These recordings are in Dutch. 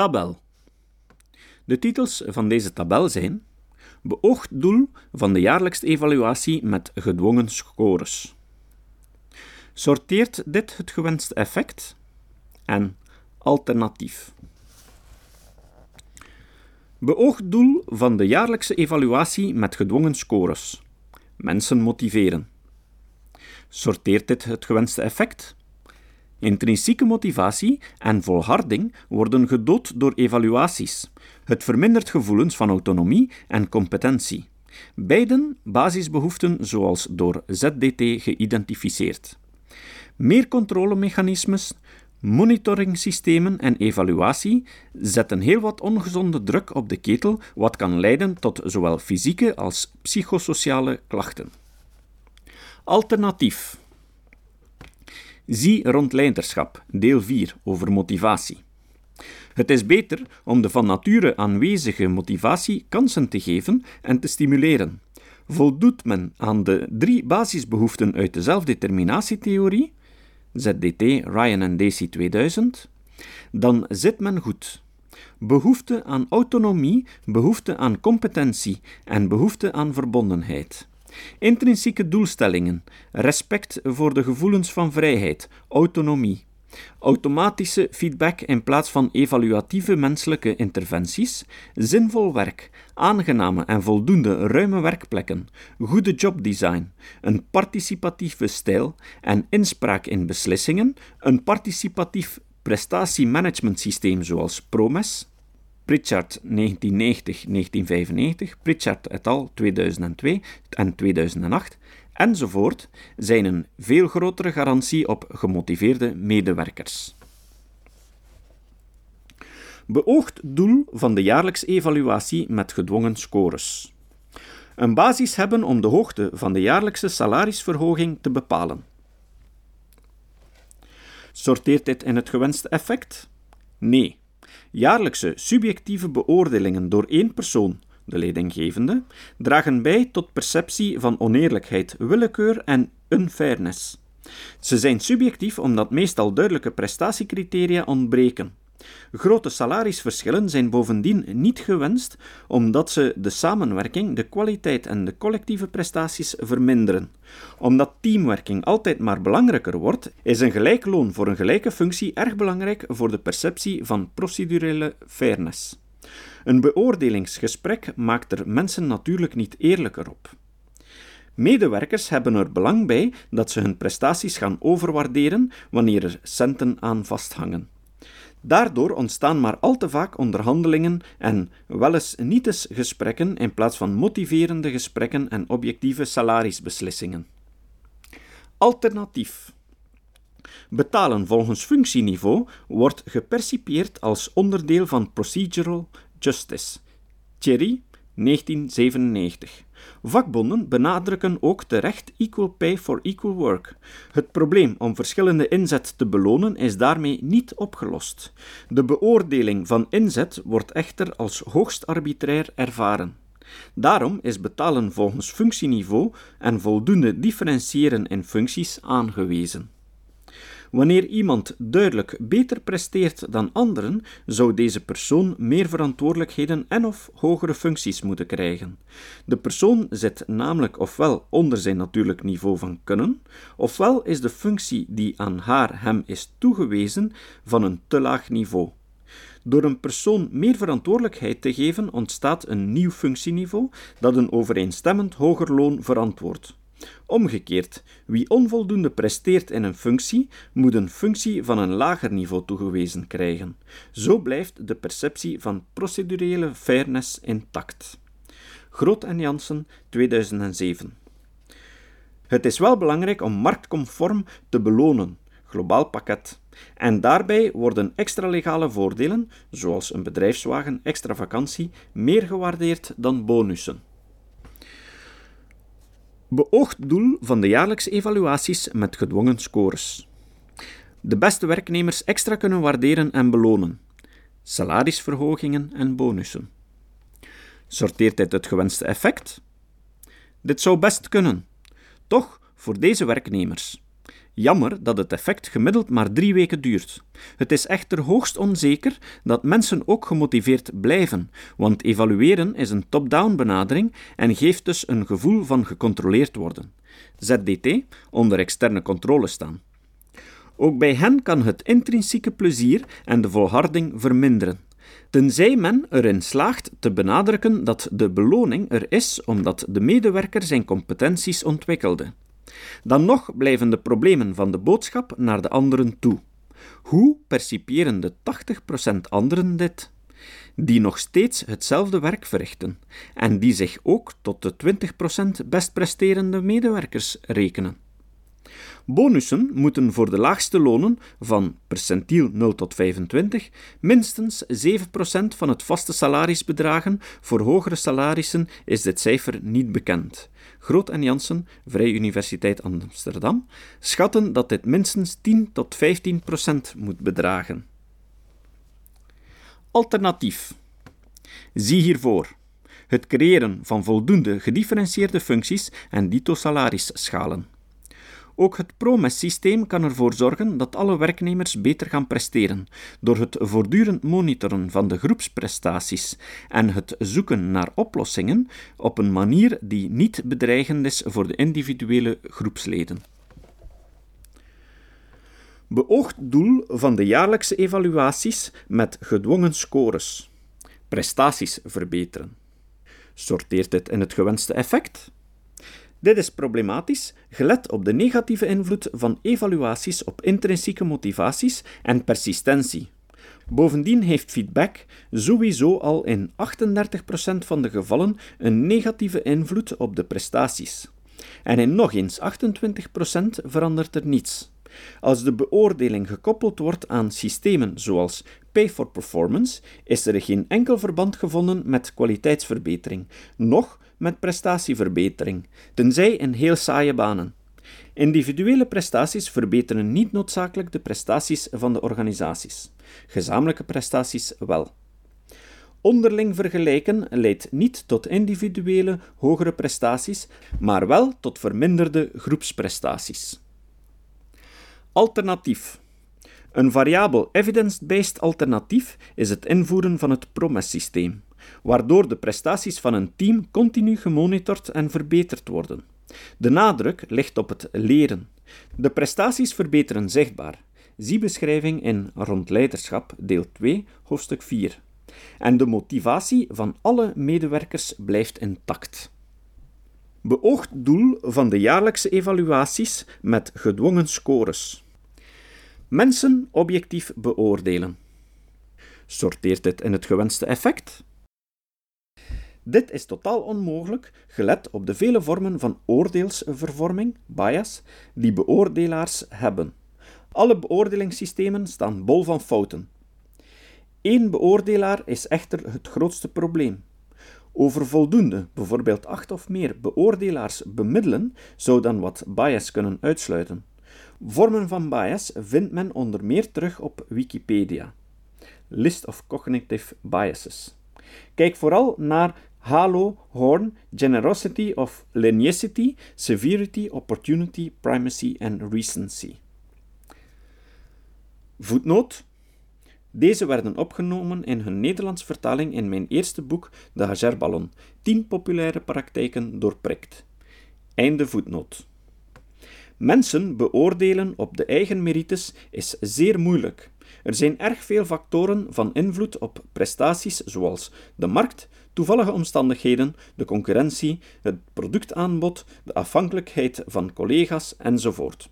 Tabel. De titels van deze tabel zijn Beoogd doel van de jaarlijkse evaluatie met gedwongen scores. Sorteert dit het gewenste effect? En alternatief. Beoogd doel van de jaarlijkse evaluatie met gedwongen scores. Mensen motiveren. Sorteert dit het gewenste effect? Intrinsieke motivatie en volharding worden gedood door evaluaties. Het vermindert gevoelens van autonomie en competentie. Beiden basisbehoeften zoals door ZDT geïdentificeerd. Meer controlemechanismes, Monitoringsystemen en evaluatie zetten heel wat ongezonde druk op de ketel, wat kan leiden tot zowel fysieke als psychosociale klachten. Alternatief. Zie rond leiderschap, deel 4 over motivatie. Het is beter om de van nature aanwezige motivatie kansen te geven en te stimuleren. Voldoet men aan de drie basisbehoeften uit de zelfdeterminatietheorie, ZDT, Ryan en Dacey 2000, dan zit men goed. Behoefte aan autonomie, behoefte aan competentie en behoefte aan verbondenheid. Intrinsieke doelstellingen, respect voor de gevoelens van vrijheid, autonomie. Automatische feedback in plaats van evaluatieve menselijke interventies, zinvol werk, aangename en voldoende ruime werkplekken, goede jobdesign, een participatieve stijl en inspraak in beslissingen, een participatief prestatiemanagementsysteem zoals PROMES, Pritchard 1990-1995, Pritchard et al. 2002 en 2008, enzovoort, zijn een veel grotere garantie op gemotiveerde medewerkers. Beoogd doel van de jaarlijkse evaluatie met gedwongen scores. Een basis hebben om de hoogte van de jaarlijkse salarisverhoging te bepalen. Sorteert dit in het gewenste effect? Nee. Jaarlijkse subjectieve beoordelingen door één persoon de leidinggevende, dragen bij tot perceptie van oneerlijkheid, willekeur en unfairness. Ze zijn subjectief omdat meestal duidelijke prestatiecriteria ontbreken. Grote salarisverschillen zijn bovendien niet gewenst omdat ze de samenwerking, de kwaliteit en de collectieve prestaties verminderen. Omdat teamwerking altijd maar belangrijker wordt, is een gelijk loon voor een gelijke functie erg belangrijk voor de perceptie van procedurele fairness. Een beoordelingsgesprek maakt er mensen natuurlijk niet eerlijker op. Medewerkers hebben er belang bij dat ze hun prestaties gaan overwaarderen wanneer er centen aan vasthangen. Daardoor ontstaan maar al te vaak onderhandelingen en wel eens gesprekken in plaats van motiverende gesprekken en objectieve salarisbeslissingen. Alternatief. Betalen volgens functieniveau wordt gepercipieerd als onderdeel van procedural Justice. Thierry, 1997. Vakbonden benadrukken ook terecht equal pay for equal work. Het probleem om verschillende inzet te belonen is daarmee niet opgelost. De beoordeling van inzet wordt echter als hoogst arbitrair ervaren. Daarom is betalen volgens functieniveau en voldoende differentiëren in functies aangewezen. Wanneer iemand duidelijk beter presteert dan anderen, zou deze persoon meer verantwoordelijkheden en/of hogere functies moeten krijgen. De persoon zit namelijk ofwel onder zijn natuurlijk niveau van kunnen, ofwel is de functie die aan haar hem is toegewezen van een te laag niveau. Door een persoon meer verantwoordelijkheid te geven, ontstaat een nieuw functieniveau dat een overeenstemmend hoger loon verantwoordt. Omgekeerd, wie onvoldoende presteert in een functie, moet een functie van een lager niveau toegewezen krijgen. Zo blijft de perceptie van procedurele fairness intact. Groot en Jansen, 2007. Het is wel belangrijk om marktconform te belonen, globaal pakket. En daarbij worden extra legale voordelen, zoals een bedrijfswagen, extra vakantie, meer gewaardeerd dan bonussen. Beoogd doel van de jaarlijkse evaluaties met gedwongen scores. De beste werknemers extra kunnen waarderen en belonen. Salarisverhogingen en bonussen. Sorteert dit het gewenste effect? Dit zou best kunnen. Toch voor deze werknemers. Jammer dat het effect gemiddeld maar drie weken duurt. Het is echter hoogst onzeker dat mensen ook gemotiveerd blijven, want evalueren is een top-down benadering en geeft dus een gevoel van gecontroleerd worden. ZDT onder externe controle staan. Ook bij hen kan het intrinsieke plezier en de volharding verminderen. Tenzij men erin slaagt te benadrukken dat de beloning er is omdat de medewerker zijn competenties ontwikkelde. Dan nog blijven de problemen van de boodschap naar de anderen toe. Hoe percipiëren de 80% anderen dit? Die nog steeds hetzelfde werk verrichten en die zich ook tot de 20% best presterende medewerkers rekenen. Bonussen moeten voor de laagste lonen van percentiel 0 tot 25 minstens 7% van het vaste salaris bedragen. Voor hogere salarissen is dit cijfer niet bekend. Groot en Janssen, Vrije Universiteit Amsterdam, schatten dat dit minstens 10 tot 15% moet bedragen. Alternatief. Zie hiervoor het creëren van voldoende gedifferentieerde functies en dito salarisschalen. Ook het PROMES-systeem kan ervoor zorgen dat alle werknemers beter gaan presteren, door het voortdurend monitoren van de groepsprestaties en het zoeken naar oplossingen op een manier die niet bedreigend is voor de individuele groepsleden. Beoogd doel van de jaarlijkse evaluaties met gedwongen scores: prestaties verbeteren. Sorteert dit in het gewenste effect? Dit is problematisch, gelet op de negatieve invloed van evaluaties op intrinsieke motivaties en persistentie. Bovendien heeft feedback sowieso al in 38% van de gevallen een negatieve invloed op de prestaties. En in nog eens 28% verandert er niets. Als de beoordeling gekoppeld wordt aan systemen zoals Pay for Performance, is er geen enkel verband gevonden met kwaliteitsverbetering, noch met prestatieverbetering, tenzij in heel saaie banen. Individuele prestaties verbeteren niet noodzakelijk de prestaties van de organisaties. Gezamenlijke prestaties wel. Onderling vergelijken leidt niet tot individuele hogere prestaties, maar wel tot verminderde groepsprestaties. Alternatief. Een variabel evidence-based alternatief is het invoeren van het PROMES-systeem waardoor de prestaties van een team continu gemonitord en verbeterd worden. De nadruk ligt op het leren. De prestaties verbeteren zichtbaar. Zie beschrijving in Rond Leiderschap, deel 2, hoofdstuk 4. En de motivatie van alle medewerkers blijft intact. Beoogd doel van de jaarlijkse evaluaties met gedwongen scores. Mensen objectief beoordelen. Sorteert dit in het gewenste effect? Dit is totaal onmogelijk, gelet op de vele vormen van oordeelsvervorming, bias, die beoordelaars hebben. Alle beoordelingssystemen staan bol van fouten. Eén beoordelaar is echter het grootste probleem. Over voldoende, bijvoorbeeld acht of meer beoordelaars bemiddelen, zou dan wat bias kunnen uitsluiten. Vormen van bias vindt men onder meer terug op Wikipedia. List of Cognitive Biases. Kijk vooral naar Halo, Horn, Generosity of Lineacity, Severity, Opportunity, Primacy en Recency. Voetnoot. Deze werden opgenomen in hun Nederlands vertaling in mijn eerste boek, De Hagerballon, 10 populaire praktijken doorprikt. Einde voetnoot. Mensen beoordelen op de eigen merites is zeer moeilijk. Er zijn erg veel factoren van invloed op prestaties, zoals de markt, toevallige omstandigheden, de concurrentie, het productaanbod, de afhankelijkheid van collega's enzovoort.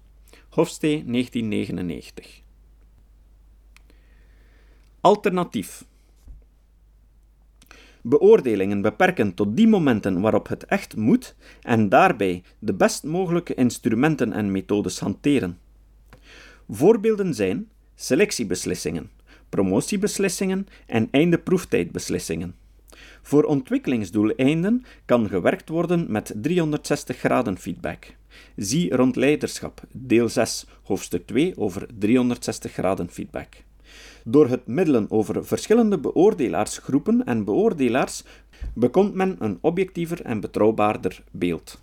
Hofstee 1999. Alternatief. Beoordelingen beperken tot die momenten waarop het echt moet en daarbij de best mogelijke instrumenten en methodes hanteren. Voorbeelden zijn selectiebeslissingen, promotiebeslissingen en einde proeftijdbeslissingen. Voor ontwikkelingsdoeleinden kan gewerkt worden met 360 graden feedback. Zie rond leiderschap, deel 6, hoofdstuk 2 over 360 graden feedback. Door het middelen over verschillende beoordelaarsgroepen en beoordelaars bekomt men een objectiever en betrouwbaarder beeld.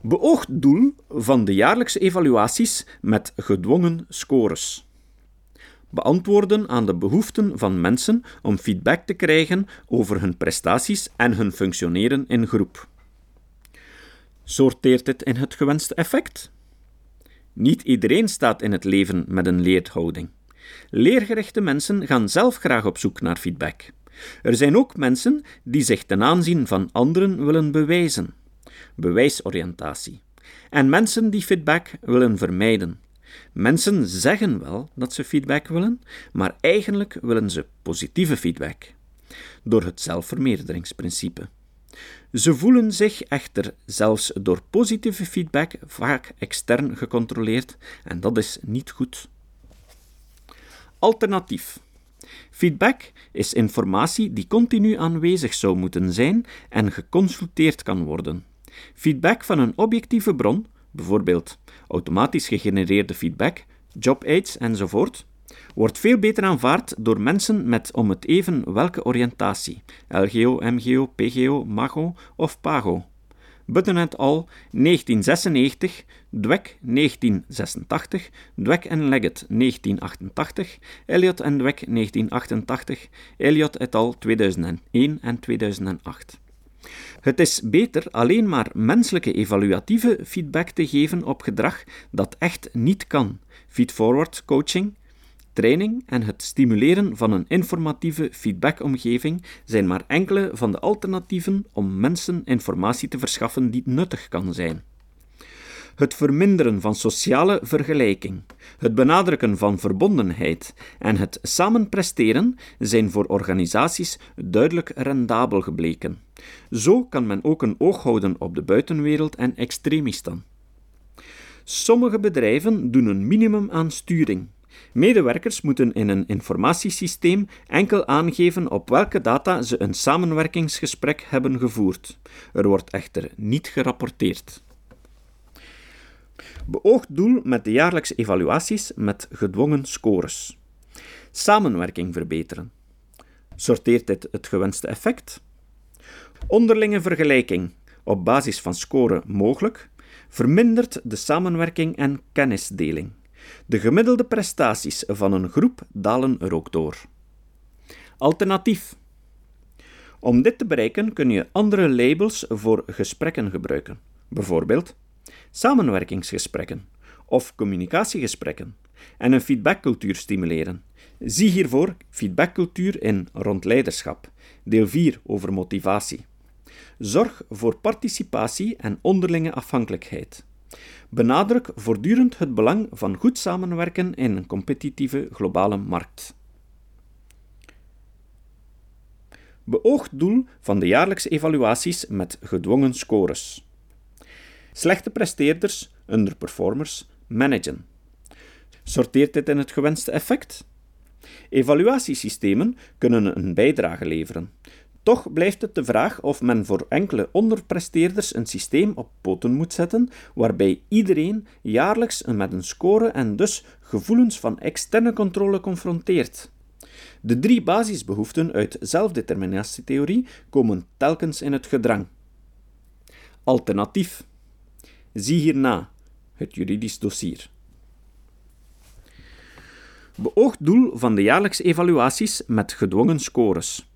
Beoogd doel van de jaarlijkse evaluaties met gedwongen scores. Beantwoorden aan de behoeften van mensen om feedback te krijgen over hun prestaties en hun functioneren in groep. Sorteert dit in het gewenste effect? Niet iedereen staat in het leven met een leerhouding. Leergerichte mensen gaan zelf graag op zoek naar feedback. Er zijn ook mensen die zich ten aanzien van anderen willen bewijzen. Bewijsoriëntatie. En mensen die feedback willen vermijden. Mensen zeggen wel dat ze feedback willen, maar eigenlijk willen ze positieve feedback. Door het zelfvermeerderingsprincipe. Ze voelen zich echter zelfs door positieve feedback vaak extern gecontroleerd en dat is niet goed. Alternatief. Feedback is informatie die continu aanwezig zou moeten zijn en geconsulteerd kan worden. Feedback van een objectieve bron, bijvoorbeeld automatisch gegenereerde feedback, job aids enzovoort, wordt veel beter aanvaard door mensen met om het even welke oriëntatie: LGO, MGO, PGO, MAGO of PAGO. Button et al. 1996, Dweck 1986, Dweck en Leggett 1988, Elliot en Dweck 1988, Elliot et al. 2001 en 2008. Het is beter alleen maar menselijke evaluatieve feedback te geven op gedrag dat echt niet kan. Feedforward coaching, training en het stimuleren van een informatieve feedbackomgeving zijn maar enkele van de alternatieven om mensen informatie te verschaffen die nuttig kan zijn. Het verminderen van sociale vergelijking, het benadrukken van verbondenheid en het samen presteren zijn voor organisaties duidelijk rendabel gebleken. Zo kan men ook een oog houden op de buitenwereld en extremistan. Sommige bedrijven doen een minimum aan sturing. Medewerkers moeten in een informatiesysteem enkel aangeven op welke data ze een samenwerkingsgesprek hebben gevoerd. Er wordt echter niet gerapporteerd. Beoogd doel met de jaarlijkse evaluaties met gedwongen scores. Samenwerking verbeteren. Sorteert dit het gewenste effect? Onderlinge vergelijking op basis van score mogelijk, vermindert de samenwerking en kennisdeling. De gemiddelde prestaties van een groep dalen er ook door. Alternatief. Om dit te bereiken kun je andere labels voor gesprekken gebruiken. Bijvoorbeeld samenwerkingsgesprekken of communicatiegesprekken en een feedbackcultuur stimuleren. Zie hiervoor feedbackcultuur in rond leiderschap, deel 4 over motivatie. Zorg voor participatie en onderlinge afhankelijkheid. Benadruk voortdurend het belang van goed samenwerken in een competitieve globale markt. Beoogd doel van de jaarlijkse evaluaties met gedwongen scores. Slechte presteerders, underperformers, managen. Sorteert dit in het gewenste effect? Evaluatiesystemen kunnen een bijdrage leveren. Toch blijft het de vraag of men voor enkele onderpresteerders een systeem op poten moet zetten waarbij iedereen jaarlijks met een score en dus gevoelens van externe controle confronteert. De drie basisbehoeften uit zelfdeterminatietheorie komen telkens in het gedrang. Alternatief. Zie hierna het juridisch dossier. Beoogd doel van de jaarlijkse evaluaties met gedwongen scores.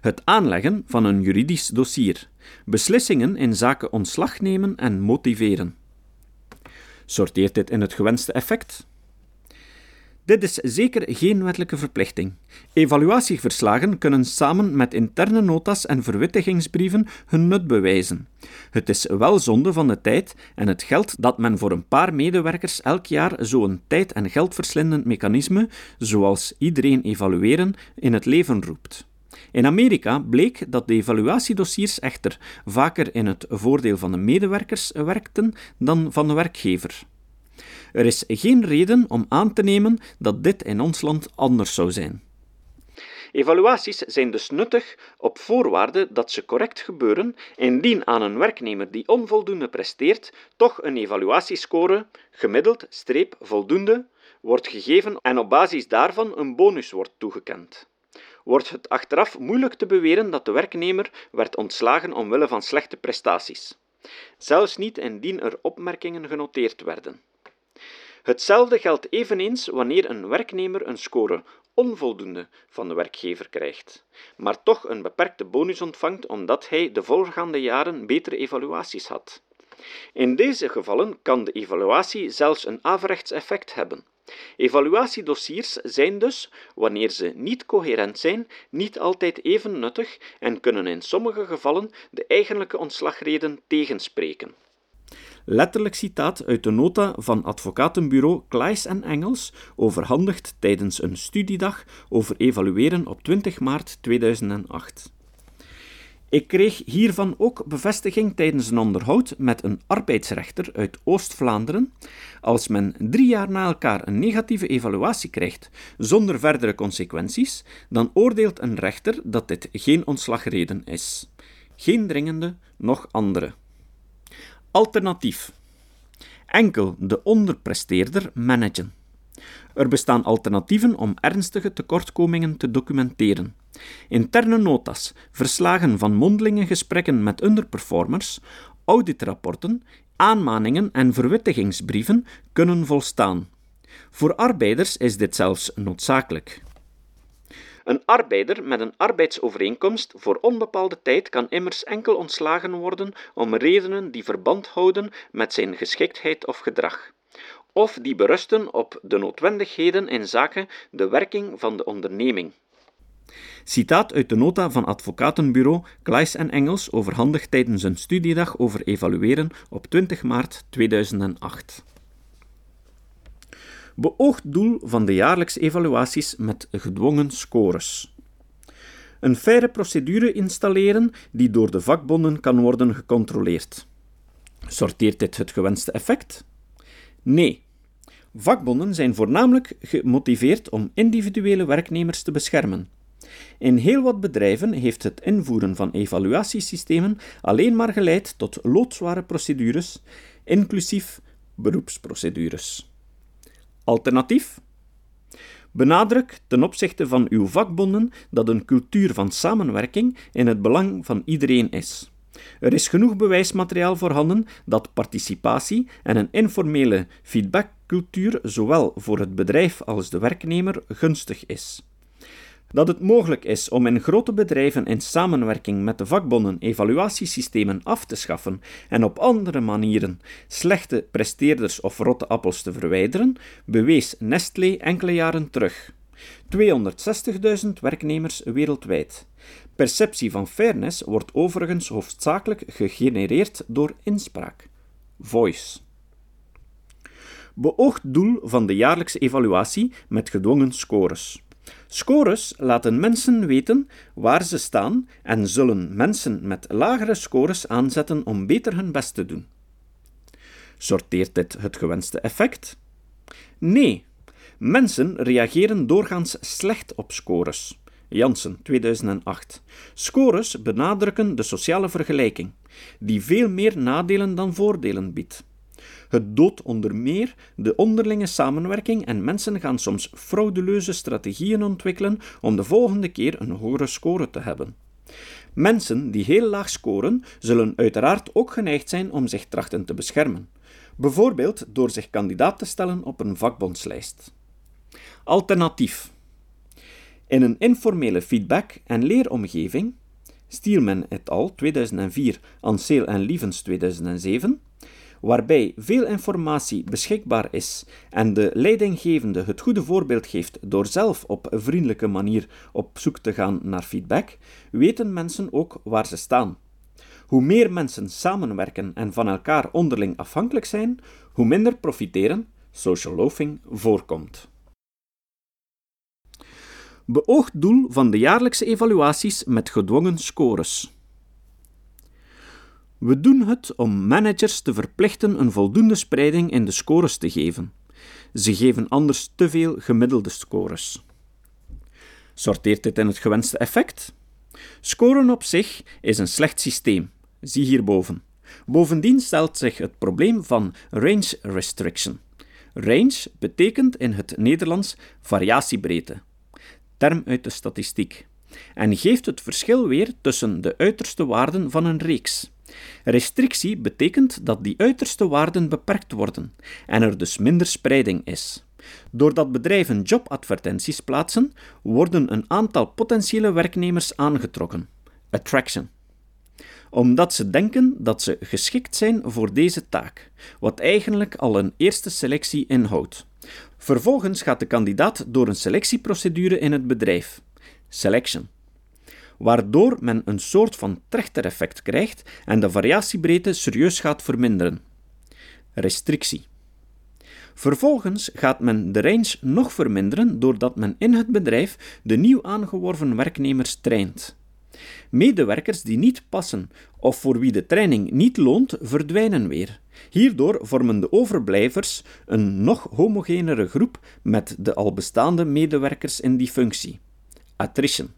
Het aanleggen van een juridisch dossier. Beslissingen in zaken ontslag nemen en motiveren. Sorteert dit in het gewenste effect? Dit is zeker geen wettelijke verplichting. Evaluatieverslagen kunnen samen met interne notas en verwittigingsbrieven hun nut bewijzen. Het is wel zonde van de tijd en het geld dat men voor een paar medewerkers elk jaar zo'n tijd- en geldverslindend mechanisme, zoals iedereen evalueren, in het leven roept. In Amerika bleek dat de evaluatiedossiers echter vaker in het voordeel van de medewerkers werkten dan van de werkgever. Er is geen reden om aan te nemen dat dit in ons land anders zou zijn. Evaluaties zijn dus nuttig op voorwaarde dat ze correct gebeuren indien aan een werknemer die onvoldoende presteert toch een evaluatiescore gemiddeld streep voldoende wordt gegeven en op basis daarvan een bonus wordt toegekend wordt het achteraf moeilijk te beweren dat de werknemer werd ontslagen omwille van slechte prestaties. zelfs niet indien er opmerkingen genoteerd werden. Hetzelfde geldt eveneens wanneer een werknemer een score onvoldoende van de werkgever krijgt, maar toch een beperkte bonus ontvangt omdat hij de voorgaande jaren betere evaluaties had. In deze gevallen kan de evaluatie zelfs een averechts effect hebben. Evaluatiedossiers zijn dus, wanneer ze niet coherent zijn, niet altijd even nuttig en kunnen in sommige gevallen de eigenlijke ontslagreden tegenspreken. Letterlijk citaat uit de nota van advocatenbureau Klaes en Engels, overhandigd tijdens een studiedag over evalueren op 20 maart 2008. Ik kreeg hiervan ook bevestiging tijdens een onderhoud met een arbeidsrechter uit Oost-Vlaanderen. Als men drie jaar na elkaar een negatieve evaluatie krijgt zonder verdere consequenties, dan oordeelt een rechter dat dit geen ontslagreden is. Geen dringende, nog andere. Alternatief. Enkel de onderpresteerder managen. Er bestaan alternatieven om ernstige tekortkomingen te documenteren. Interne notas, verslagen van mondelinge gesprekken met underperformers, auditrapporten, aanmaningen en verwittigingsbrieven kunnen volstaan. Voor arbeiders is dit zelfs noodzakelijk. Een arbeider met een arbeidsovereenkomst voor onbepaalde tijd kan immers enkel ontslagen worden om redenen die verband houden met zijn geschiktheid of gedrag, of die berusten op de noodwendigheden in zaken de werking van de onderneming. Citaat uit de nota van advocatenbureau Kleis en Engels, overhandigd tijdens een studiedag over evalueren op 20 maart 2008. Beoogd doel van de jaarlijkse evaluaties met gedwongen scores. Een faire procedure installeren die door de vakbonden kan worden gecontroleerd. Sorteert dit het gewenste effect? Nee. Vakbonden zijn voornamelijk gemotiveerd om individuele werknemers te beschermen. In heel wat bedrijven heeft het invoeren van evaluatiesystemen alleen maar geleid tot loodzware procedures, inclusief beroepsprocedures. Alternatief? Benadruk ten opzichte van uw vakbonden dat een cultuur van samenwerking in het belang van iedereen is. Er is genoeg bewijsmateriaal voorhanden dat participatie en een informele feedbackcultuur zowel voor het bedrijf als de werknemer gunstig is. Dat het mogelijk is om in grote bedrijven in samenwerking met de vakbonden evaluatiesystemen af te schaffen en op andere manieren slechte presteerders of rotte appels te verwijderen, bewees Nestlé enkele jaren terug. 260.000 werknemers wereldwijd. Perceptie van fairness wordt overigens hoofdzakelijk gegenereerd door inspraak. Voice. Beoogd doel van de jaarlijkse evaluatie met gedwongen scores. Scores laten mensen weten waar ze staan en zullen mensen met lagere scores aanzetten om beter hun best te doen. Sorteert dit het gewenste effect? Nee. Mensen reageren doorgaans slecht op scores. Janssen, 2008. Scores benadrukken de sociale vergelijking, die veel meer nadelen dan voordelen biedt. Het doodt onder meer de onderlinge samenwerking en mensen gaan soms frauduleuze strategieën ontwikkelen om de volgende keer een hogere score te hebben. Mensen die heel laag scoren, zullen uiteraard ook geneigd zijn om zich trachten te beschermen, bijvoorbeeld door zich kandidaat te stellen op een vakbondslijst. Alternatief. In een informele feedback- en leeromgeving, Steelman et al. 2004, Anseel en Lievens 2007, waarbij veel informatie beschikbaar is en de leidinggevende het goede voorbeeld geeft door zelf op vriendelijke manier op zoek te gaan naar feedback, weten mensen ook waar ze staan. Hoe meer mensen samenwerken en van elkaar onderling afhankelijk zijn, hoe minder profiteren, social loafing, voorkomt. Beoogd doel van de jaarlijkse evaluaties met gedwongen scores. We doen het om managers te verplichten een voldoende spreiding in de scores te geven. Ze geven anders te veel gemiddelde scores. Sorteert dit in het gewenste effect? Scoren op zich is een slecht systeem. Zie hierboven. Bovendien stelt zich het probleem van range restriction. Range betekent in het Nederlands variatiebreedte, term uit de statistiek, en geeft het verschil weer tussen de uiterste waarden van een reeks. Restrictie betekent dat die uiterste waarden beperkt worden en er dus minder spreiding is. Doordat bedrijven jobadvertenties plaatsen, worden een aantal potentiële werknemers aangetrokken. Attraction. Omdat ze denken dat ze geschikt zijn voor deze taak, wat eigenlijk al een eerste selectie inhoudt. Vervolgens gaat de kandidaat door een selectieprocedure in het bedrijf. Selection waardoor men een soort van trechtereffect krijgt en de variatiebreedte serieus gaat verminderen. Restrictie. Vervolgens gaat men de range nog verminderen doordat men in het bedrijf de nieuw aangeworven werknemers traint. Medewerkers die niet passen of voor wie de training niet loont, verdwijnen weer. Hierdoor vormen de overblijvers een nog homogenere groep met de al bestaande medewerkers in die functie. Attrition.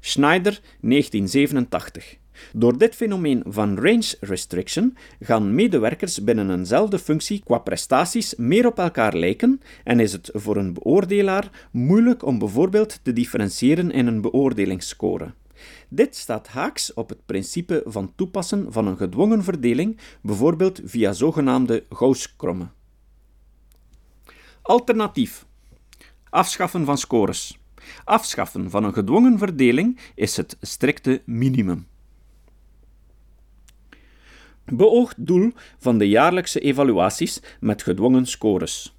Schneider, 1987. Door dit fenomeen van range restriction gaan medewerkers binnen eenzelfde functie qua prestaties meer op elkaar lijken en is het voor een beoordelaar moeilijk om bijvoorbeeld te differentiëren in een beoordelingsscore. Dit staat haaks op het principe van toepassen van een gedwongen verdeling, bijvoorbeeld via zogenaamde Gauss-krommen. Alternatief: afschaffen van scores. Afschaffen van een gedwongen verdeling is het strikte minimum. Beoogd doel van de jaarlijkse evaluaties met gedwongen scores.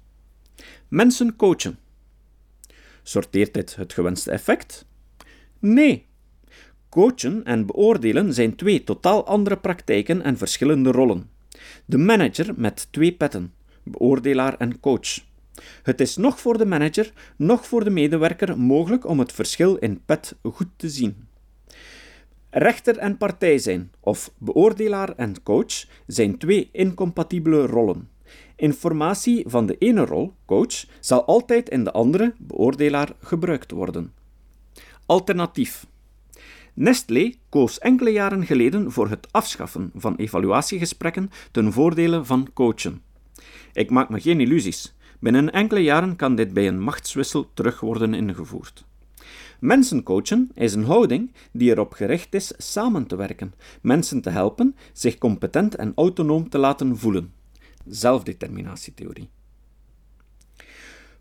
Mensen coachen. Sorteert dit het gewenste effect? Nee. Coachen en beoordelen zijn twee totaal andere praktijken en verschillende rollen. De manager met twee petten, beoordelaar en coach. Het is nog voor de manager, nog voor de medewerker mogelijk om het verschil in pet goed te zien. Rechter en partij zijn, of beoordelaar en coach, zijn twee incompatibele rollen. Informatie van de ene rol, coach, zal altijd in de andere, beoordelaar, gebruikt worden. Alternatief. Nestlé koos enkele jaren geleden voor het afschaffen van evaluatiegesprekken ten voordele van coachen. Ik maak me geen illusies. Binnen enkele jaren kan dit bij een machtswissel terug worden ingevoerd. Mensen coachen is een houding die erop gericht is samen te werken, mensen te helpen zich competent en autonoom te laten voelen. Zelfdeterminatietheorie.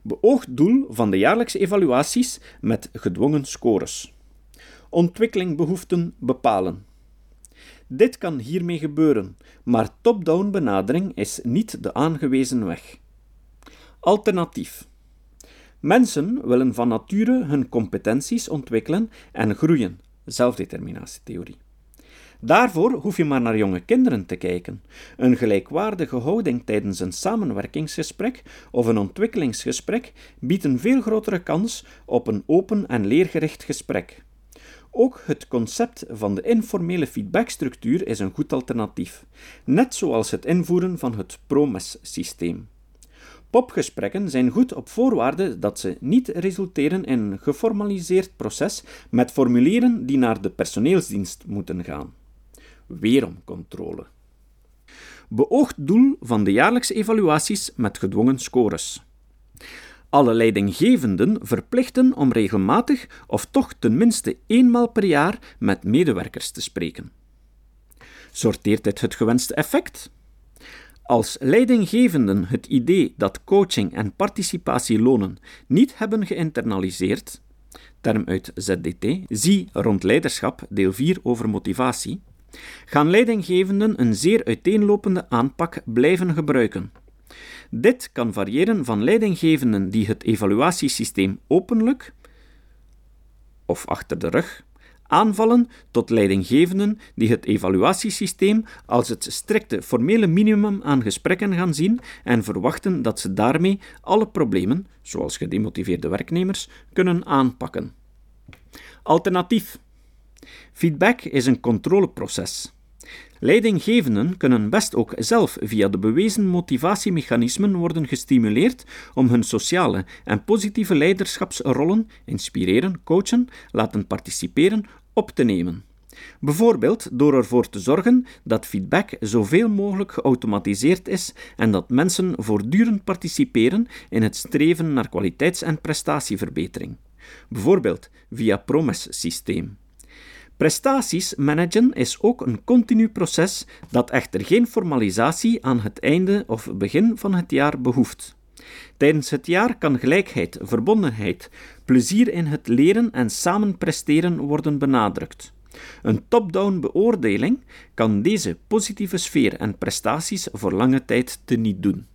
Beoogd doel van de jaarlijkse evaluaties met gedwongen scores. Ontwikkelingbehoeften bepalen. Dit kan hiermee gebeuren, maar top-down benadering is niet de aangewezen weg. Alternatief. Mensen willen van nature hun competenties ontwikkelen en groeien. Zelfdeterminatietheorie. Daarvoor hoef je maar naar jonge kinderen te kijken. Een gelijkwaardige houding tijdens een samenwerkingsgesprek of een ontwikkelingsgesprek biedt een veel grotere kans op een open en leergericht gesprek. Ook het concept van de informele feedbackstructuur is een goed alternatief, net zoals het invoeren van het PROMES-systeem. Popgesprekken zijn goed op voorwaarde dat ze niet resulteren in een geformaliseerd proces met formulieren die naar de personeelsdienst moeten gaan. Weeromcontrole. Beoogd doel van de jaarlijkse evaluaties met gedwongen scores. Alle leidinggevenden verplichten om regelmatig of toch tenminste eenmaal per jaar met medewerkers te spreken. Sorteert dit het gewenste effect? Als leidinggevenden het idee dat coaching en participatielonen niet hebben geïnternaliseerd, term uit ZDT, zie rond leiderschap, deel 4 over motivatie, gaan leidinggevenden een zeer uiteenlopende aanpak blijven gebruiken. Dit kan variëren van leidinggevenden die het evaluatiesysteem openlijk of achter de rug aanvallen tot leidinggevenden die het evaluatiesysteem als het strikte formele minimum aan gesprekken gaan zien en verwachten dat ze daarmee alle problemen, zoals gedemotiveerde werknemers, kunnen aanpakken. Alternatief. Feedback is een controleproces. Leidinggevenden kunnen best ook zelf via de bewezen motivatiemechanismen worden gestimuleerd om hun sociale en positieve leiderschapsrollen inspireren, coachen, laten participeren op te nemen. Bijvoorbeeld door ervoor te zorgen dat feedback zoveel mogelijk geautomatiseerd is en dat mensen voortdurend participeren in het streven naar kwaliteits- en prestatieverbetering. Bijvoorbeeld via PROMES-systeem. Prestaties managen is ook een continu proces dat echter geen formalisatie aan het einde of begin van het jaar behoeft. Tijdens het jaar kan gelijkheid, verbondenheid, plezier in het leren en samen presteren worden benadrukt. Een top-down beoordeling kan deze positieve sfeer en prestaties voor lange tijd teniet doen.